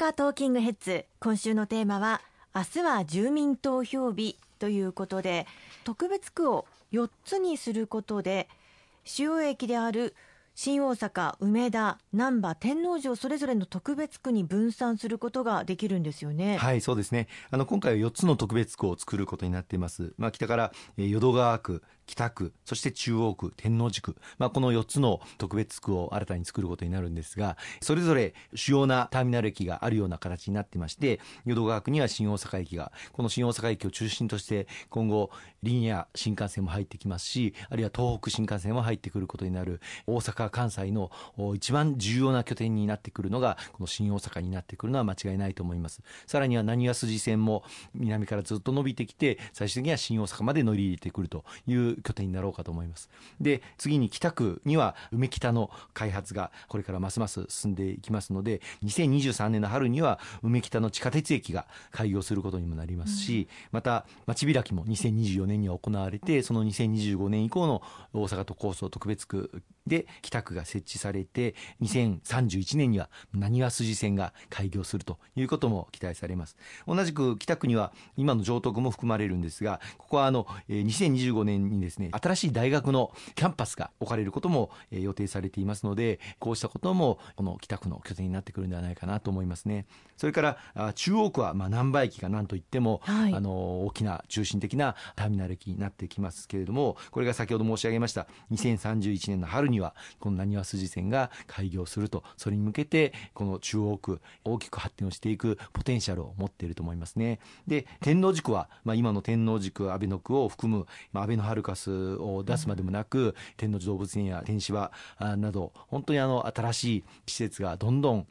阪トーキングヘッズ今週のテーマは明日は住民投票日ということで特別区を4つにすることで主要駅である新大阪、梅田、難波、天王寺をそれぞれの特別区に分散することができるんですよね。はい、そうですね。あの今回は4つの特別区を作ることになっています。まあ北から、淀川区、北区、そして中央区、天王寺区、まあ、この4つの特別区を新たに作ることになるんですが、それぞれ主要なターミナル駅があるような形になってまして、淀川区には新大阪駅が、この新大阪駅を中心として今後、リニア新幹線も入ってきますし、あるいは東北新幹線も入ってくることになる、大阪、関西の一番重要な拠点になってくるのが、この新大阪になってくるのは間違いないと思います。さらには何筋線も南からずっと伸びてきて、最終的には新大阪まで乗り入れてくるという拠点になろうかと思います。で次に北区には梅北の開発がこれからますます進んでいきますので2023年の春には梅北の地下鉄駅が開業することにもなりますし、うん、また町開きも2024年には行われてその2025年以降の大阪都構想特別区で北区が設置されて2031年にはなにわ筋線が開業するということも期待されます。同じく北区には今の城徳も含まれるんですがここはあの2025年にですね新しい大学のキャンパスが置かれることも予定されていますのでこうしたこともこの北区の拠点になってくるんではないかなと思いますね。それから中央区はまあ難波駅が何といっても、はい、あの大きな中心的なターミナル駅になってきますけれどもこれが先ほど申し上げました2031年の春にはこのなにわ筋線が開業するとそれに向けてこの中央区大きく発展をしていくポテンシャルを持っていると思いますね。で天王寺区は、まあ、今の天王寺区安倍の区を含む、まあ、安倍のカスを出すまでもなく、うん、天王寺動物園や天芝など本当にあの新しい施設がどんどん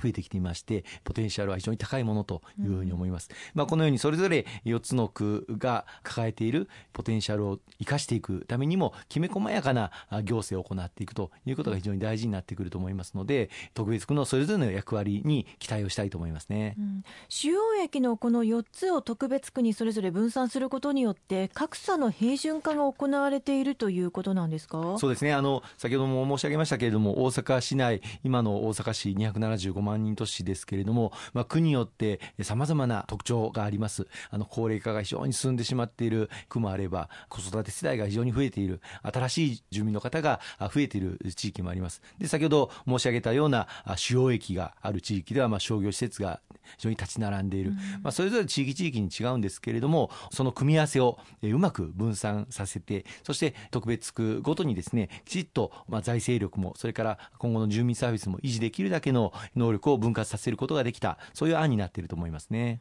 増えてきていましてポテンシャルは非常に高いものというふうに思います、うん、まあ、このようにそれぞれ4つの区が抱えているポテンシャルを生かしていくためにもきめ細やかな行政を行っていくということが非常に大事になってくると思いますので特別区のそれぞれの役割に期待をしたいと思いますね、うん、主要駅のこの4つを特別区にそれぞれ分散することによって格差の平準化が行われているということなんですか？そうですね。あの先ほども申し上げましたけれども大阪市内今の大阪市275万人都市ですけれども、まあ、区によって様々な特徴があります。あの、高齢化が非常に進んでしまっている区もあれば、子育て世代が非常に増えている、新しい住民の方が増えている地域もあります。で、先ほど申し上げたような主要駅がある地域では、まあ、商業施設が非常に立ち並んでいる。まあ、それぞれ地域地域に違うんですけれども、その組み合わせをうまく分散させて、そして特別区ごとにですね、きちっとまあ財政力も、それから今後の住民サービスも維持できるだけの能力力を分割させることができたそういう案になっていると思いますね。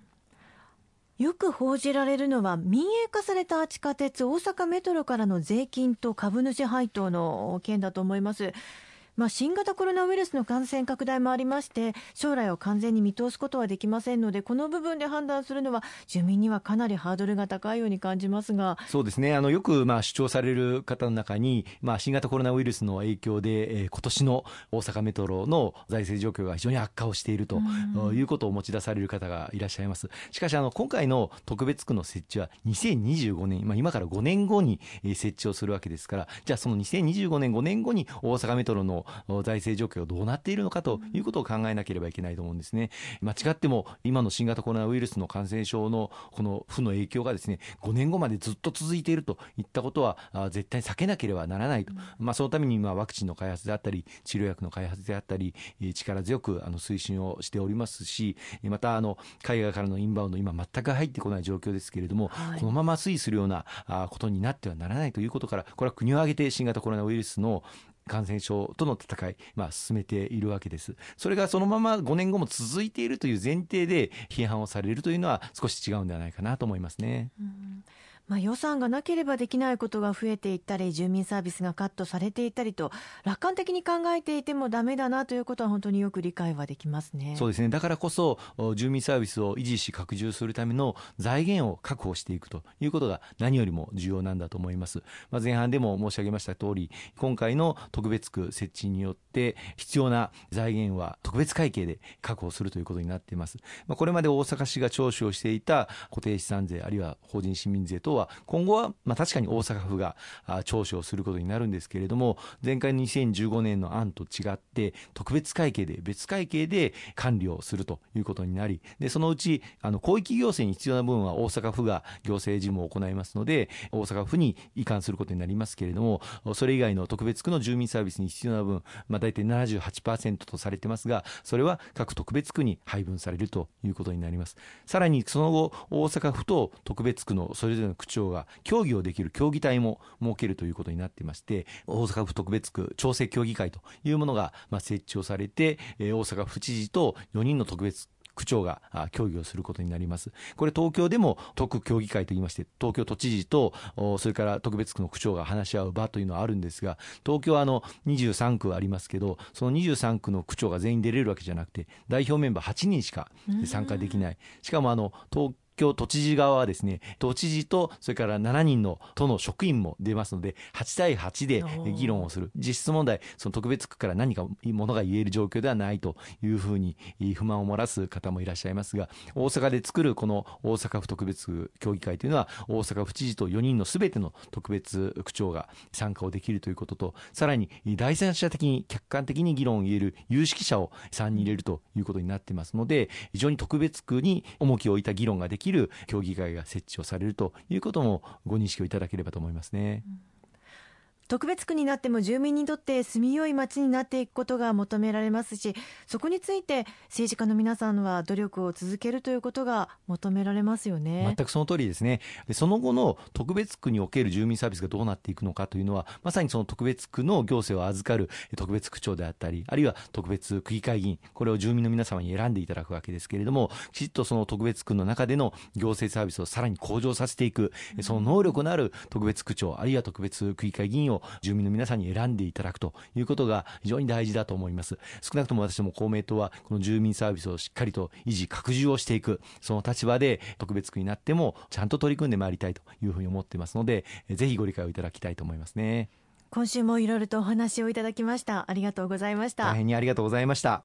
よく報じられるのは民営化された地下鉄大阪メトロからの税金と株主配当の件だと思います。まあ、新型コロナウイルスの感染拡大もありまして将来を完全に見通すことはできませんのでこの部分で判断するのは住民にはかなりハードルが高いように感じますが。そうですね。あのよくまあ主張される方の中に、まあ、新型コロナウイルスの影響で、えー、今年の大阪メトロの財政状況が非常に悪化をしているということを持ち出される方がいらっしゃいます。しかしあの今回の特別区の設置は2025年、まあ、今から5年後に設置をするわけですからじゃあその2025年5年後に大阪メトロの財政状況がどうなっているのかということを考えなければいけないと思うんですね。間違っても今の新型コロナウイルスの感染症のこの負の影響がですね5年後までずっと続いているといったことは絶対避けなければならないと、まあ、そのために今ワクチンの開発であったり治療薬の開発であったり力強くあの推進をしておりますしまたあの海外からのインバウンド今全く入ってこない状況ですけれども、はい、このまま推移するようなことになってはならないということからこれは国を挙げて新型コロナウイルスの感染症との戦い、まあ、進めているわけです。それがそのまま5年後も続いているという前提で批判をされるというのは少し違うんではないかなと思いますね。うんまあ、予算がなければできないことが増えていったり住民サービスがカットされていたりと楽観的に考えていてもだめだなということは本当によく理解はできますね。そうですね。だからこそ住民サービスを維持し拡充するための財源を確保していくということが何よりも重要なんだと思います、まあ、前半でも申し上げました通り今回の特別区設置によって必要な財源は特別会計で確保するということになっています、まあ、これまで大阪市が徴収をしていた固定資産税あるいは法人市民税等ことは今後はまあ確かに大阪府が聴取をすることになるんですけれども前回の2015年の案と違って特別会計で別会計で管理をするということになりでそのうちあの広域行政に必要な分は大阪府が行政事務を行いますので大阪府に移管することになりますけれどもそれ以外の特別区の住民サービスに必要な分、まあ、大体78%とされてますがそれは各特別区に配分されるということになります。さらにその後大阪府と特別区のそれぞれの区長が協議をできる協議体も設けるということになっていまして大阪府特別区調整協議会というものが設置をされて大阪府知事と4人の特別区長が協議をすることになります。これ東京でも特協議会といいまして、東京都知事と、それから特別区の区長が話し合う場というのはあるんですが、東京はあの23区ありますけど、その23区の区長が全員出れるわけじゃなくて、代表メンバー8人しか参加できない。しかもあの、東京都知事側はですね、都知事とそれから7人の都の職員も出ますので、8対8で議論をする。実質問題、その特別区から何かものが言える状況ではないというふうに不満を漏らす方もいらっしゃいますが、大阪で作るこの大阪府特別協議会というのは、大阪府知事と4人のすべての特別区長が参加をできるということと、さらに第三者的に客観的に議論を言える有識者を3人入れるということになっていますので、非常に特別区に重きを置いた議論ができきる協議会が設置をされるということもご認識をいただければと思いますね。うん特別区になっても住民にとって住みよい街になっていくことが求められますしそこについて政治家の皆さんは努力を続けるということが求められますよね。全くその通りですね。でその後の特別区における住民サービスがどうなっていくのかというのはまさにその特別区の行政を預かる特別区長であったりあるいは特別区議会議員これを住民の皆様に選んでいただくわけですけれどもきちっとその特別区の中での行政サービスをさらに向上させていくその能力のある特別区長あるいは特別区議会議員を住民の皆さんに選んでいただくということが非常に大事だと思います。少なくとも私ども公明党はこの住民サービスをしっかりと維持拡充をしていくその立場で特別区になってもちゃんと取り組んでまいりたいというふうに思っていますのでぜひご理解をいただきたいと思いますね。今週もいろいろとお話をいただきました。ありがとうございました。大変にありがとうございました